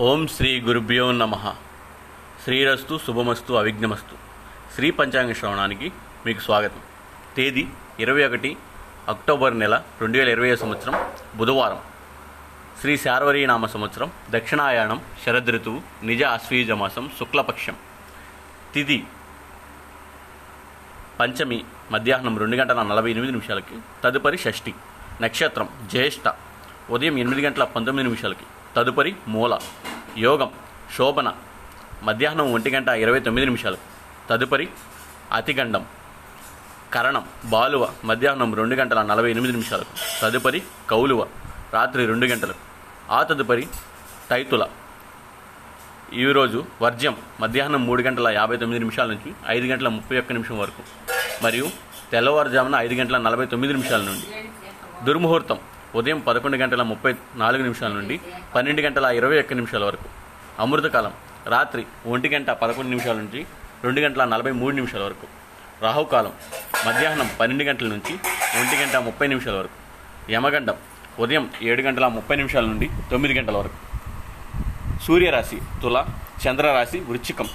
ఓం శ్రీ గురుభ్యో నమ. శ్రీరస్తు శుభమస్తు అవిఘ్నమస్తు. శ్రీ పంచాంగ శ్రవణానికి మీకు స్వాగతం. తేదీ ఇరవై ఒకటి అక్టోబర్ నెల రెండు వేల ఇరవై సంవత్సరం బుధవారం. శ్రీ శార్వరీ నామ సంవత్సరం దక్షిణాయాణం శరదృతువు నిజ ఆశ్వీజమాసం శుక్లపక్షం. తిది పంచమి మధ్యాహ్నం రెండు గంటల నలభై ఎనిమిది నిమిషాలకి తదుపరి షష్ఠి నక్షత్రం జ్యేష్ఠ ఉదయం ఎనిమిది గంటల పంతొమ్మిది నిమిషాలకి. తదుపరి మూల యోగం శోభన. మధ్యాహ్నం ఒంటి గంట ఇరవై తొమ్మిది నిమిషాలు. తదుపరి అతిగండం కరణం బాలువ. మధ్యాహ్నం రెండు గంటల నలభై ఎనిమిది నిమిషాలు. తదుపరి కౌలువ రాత్రి రెండు గంటలు. ఆ తదుపరి తైతుల. ఈరోజు వర్జ్యం మధ్యాహ్నం మూడు గంటల యాభై తొమ్మిది నిమిషాల నుంచి ఐదు గంటల ముప్పై ఒక్క నిమిషం వరకు. మరియు తెల్లవారుజామున ఐదు గంటల నలభై తొమ్మిది నిమిషాల నుండి. దుర్ముహూర్తం. ఉదయం పదకొండు గంటల ముప్పై నాలుగు నిమిషాల నుండి పన్నెండు గంటల ఇరవై ఒక్క నిమిషాల వరకు. అమృతకాలం రాత్రి ఒంటి గంట పదకొండు నిమిషాల నుంచి రెండు గంటల నలభై మూడు నిమిషాల వరకు. రాహుకాలం మధ్యాహ్నం పన్నెండు గంటల నుంచి ఒంటి గంట ముప్పై నిమిషాల వరకు. యమగండం ఉదయం ఏడు గంటల ముప్పై నిమిషాల నుండి తొమ్మిది గంటల వరకు. సూర్యరాశి తుల చంద్రరాశి వృచ్చికం.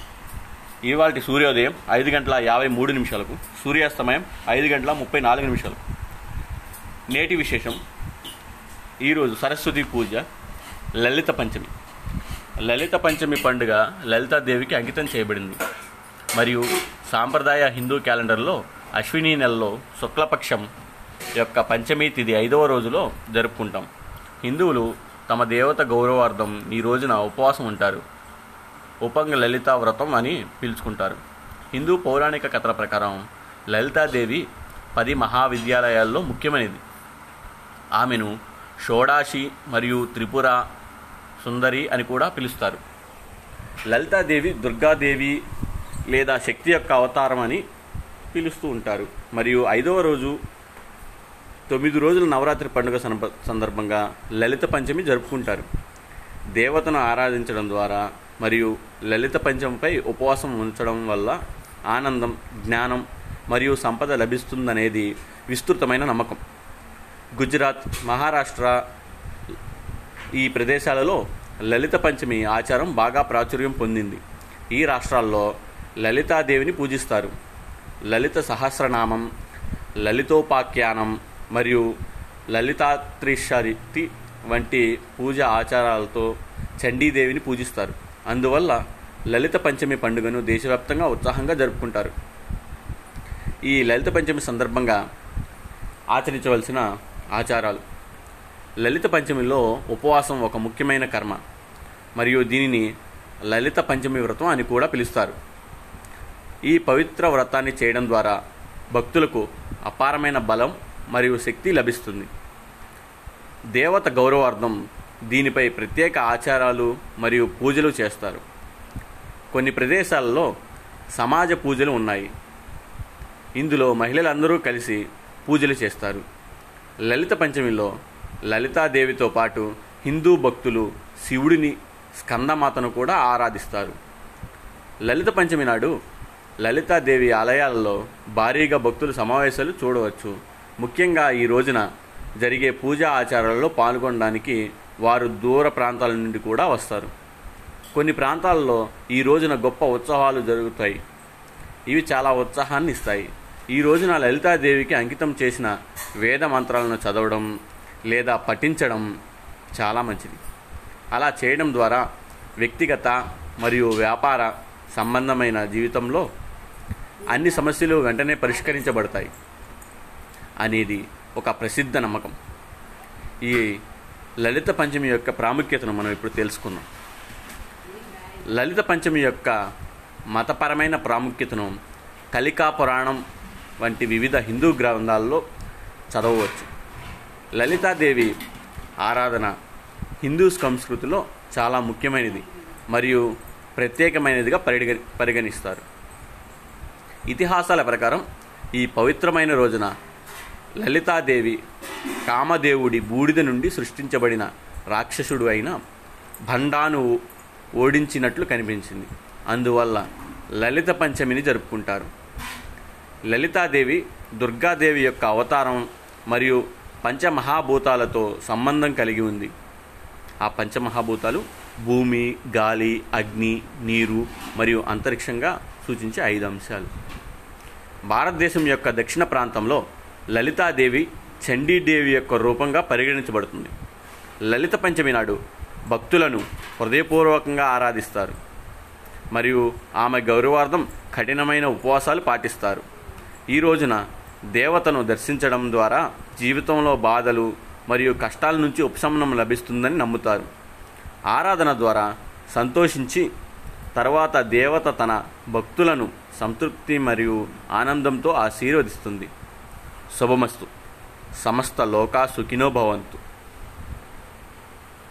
ఇవాళ సూర్యోదయం ఐదు గంటల యాభై మూడు నిమిషాలకు సూర్యాస్తమయం ఐదు గంటల ముప్పై నాలుగు నిమిషాలకు. నేటి విశేషం ఈరోజు సరస్వతి పూజ లలిత పంచమి. లలిత పంచమి పండుగ లలితాదేవికి అంకితం చేయబడింది. మరియు సాంప్రదాయ హిందూ క్యాలెండర్లో అశ్విని నెలలో శుక్లపక్షం యొక్క పంచమి తిథి ఐదవ రోజులో జరుపుకుంటాం. హిందువులు తమ దేవత గౌరవార్థం ఈ రోజున ఉపవాసం ఉంటారు. ఉపంగ లలితా వ్రతం అని పిలుచుకుంటారు. హిందూ పౌరాణిక కథల ప్రకారం లలితాదేవి పది మహావిద్యాలయాల్లో ముఖ్యమైనది. ఆమెను షోడాషి మరియు త్రిపుర సుందరి అని కూడా పిలుస్తారు. లలితాదేవి దుర్గాదేవి లేదా శక్తి యొక్క అవతారం అని పిలుస్తూ ఉంటారు. మరియు ఐదవ రోజు తొమ్మిది రోజుల నవరాత్రి పండుగ సంబ- సందర్భంగా లలిత పంచమి జరుపుకుంటారు. దేవతను ఆరాధించడం ద్వారా మరియు లలిత పంచమిపై ఉపవాసం ఉంచడం వల్ల ఆనందం జ్ఞానం మరియు సంపద లభిస్తుందనేది విస్తృతమైన నమ్మకం. గుజరాత్ మహారాష్ట్ర ఈ ప్రదేశాలలో లలిత పంచమి ఆచారం బాగా ప్రాచుర్యం పొందింది. ఈ రాష్ట్రాల్లో లలితాదేవిని పూజిస్తారు. లలిత సహస్రనామం లలితోపాఖ్యానం మరియు లలితాత్రిషరితి వంటి పూజ ఆచారాలతో చండీదేవిని పూజిస్తారు. అందువల్ల లలిత పంచమి పండుగను దేశవ్యాప్తంగా ఉత్సాహంగా జరుపుకుంటారు. ఈ లలిత పంచమి సందర్భంగా ఆచరించవలసిన ఆచారాలు. లలిత పంచమిలో ఉపవాసం ఒక ముఖ్యమైన కర్మ. మరియు దీనిని లలిత పంచమి వ్రతం అని కూడా పిలుస్తారు. ఈ పవిత్ర వ్రతాన్ని చేయడం ద్వారా భక్తులకు అపారమైన బలం మరియు శక్తి లభిస్తుంది. దేవత గౌరవార్థం దీనిపై ప్రత్యేక ఆచారాలు మరియు పూజలు చేస్తారు. కొన్ని ప్రదేశాలలో సమాజ పూజలు ఉన్నాయి. ఇందులో మహిళలందరూ కలిసి పూజలు చేస్తారు. లలిత పంచమిలో లలితాదేవితో పాటు హిందూ భక్తులు శివుడిని స్కందమాతను కూడా ఆరాధిస్తారు. లలిత పంచమి నాడు లలితాదేవి ఆలయాలలో భారీగా భక్తులు సమావేశాలు చూడవచ్చు. ముఖ్యంగా ఈ రోజున జరిగే పూజా ఆచారాలలో పాల్గొనడానికి వారు దూర ప్రాంతాల నుండి కూడా వస్తారు. కొన్ని ప్రాంతాల్లో ఈ రోజున గొప్ప ఉత్సవాలు జరుగుతాయి. ఇవి చాలా ఉత్సాహాన్ని ఇస్తాయి. ఈ రోజున లలితాదేవికి అంకితం చేసిన వేద మంత్రాలను చదవడం లేదా పఠించడం చాలా మంచిది. అలా చేయడం ద్వారా వ్యక్తిగత మరియు వ్యాపార సంబంధమైన జీవితంలో అన్ని సమస్యలు వెంటనే పరిష్కరించబడతాయి అనేది ఒక ప్రసిద్ధ నమ్మకం. ఈ లలిత పంచమి యొక్క ప్రాముఖ్యతను మనం ఇప్పుడు తెలుసుకుందాం. లలిత పంచమి యొక్క మతపరమైన ప్రాముఖ్యతను కలికా పురాణం వంటి వివిధ హిందూ గ్రంథాల్లో చదవవచ్చు. లలితాదేవి ఆరాధన హిందూ సంస్కృతిలో చాలా ముఖ్యమైనది మరియు ప్రత్యేకమైనదిగా పరిగ పరిగణిస్తారు. ఇతిహాసాల ప్రకారం ఈ పవిత్రమైన రోజున లలితాదేవి కామదేవుడి బూడిద నుండి సృష్టించబడిన రాక్షసుడు అయిన భండాను ఓడించినట్లు కనిపించింది. అందువల్ల లలిత పంచమిని జరుపుకుంటారు. లలితాదేవి దుర్గాదేవి యొక్క అవతారం మరియు పంచమహాభూతాలతో సంబంధం కలిగి ఉంది. ఆ పంచమహాభూతాలు భూమి గాలి అగ్ని నీరు మరియు అంతరిక్షంగా సూచించే ఐదు అంశాలు. భారతదేశం యొక్క దక్షిణ ప్రాంతంలో లలితాదేవి చండీదేవి యొక్క రూపంగా పరిగణించబడుతుంది. లలిత పంచమి నాడు భక్తులను హృదయపూర్వకంగా ఆరాధిస్తారు మరియు ఆమె గౌరవార్థం కఠినమైన ఉపవాసాలు పాటిస్తారు. ఈ రోజున దేవతను దర్శించడం ద్వారా జీవితంలో బాధలు మరియు కష్టాల నుంచి ఉపశమనం లభిస్తుందని నమ్ముతారు. ఆరాధన ద్వారా సంతోషించి తర్వాత దేవత తన భక్తులను సంతృప్తి మరియు ఆనందంతో ఆశీర్వదిస్తుంది. శుభమస్తు. సమస్త లోకా సుఖినో భవంతు.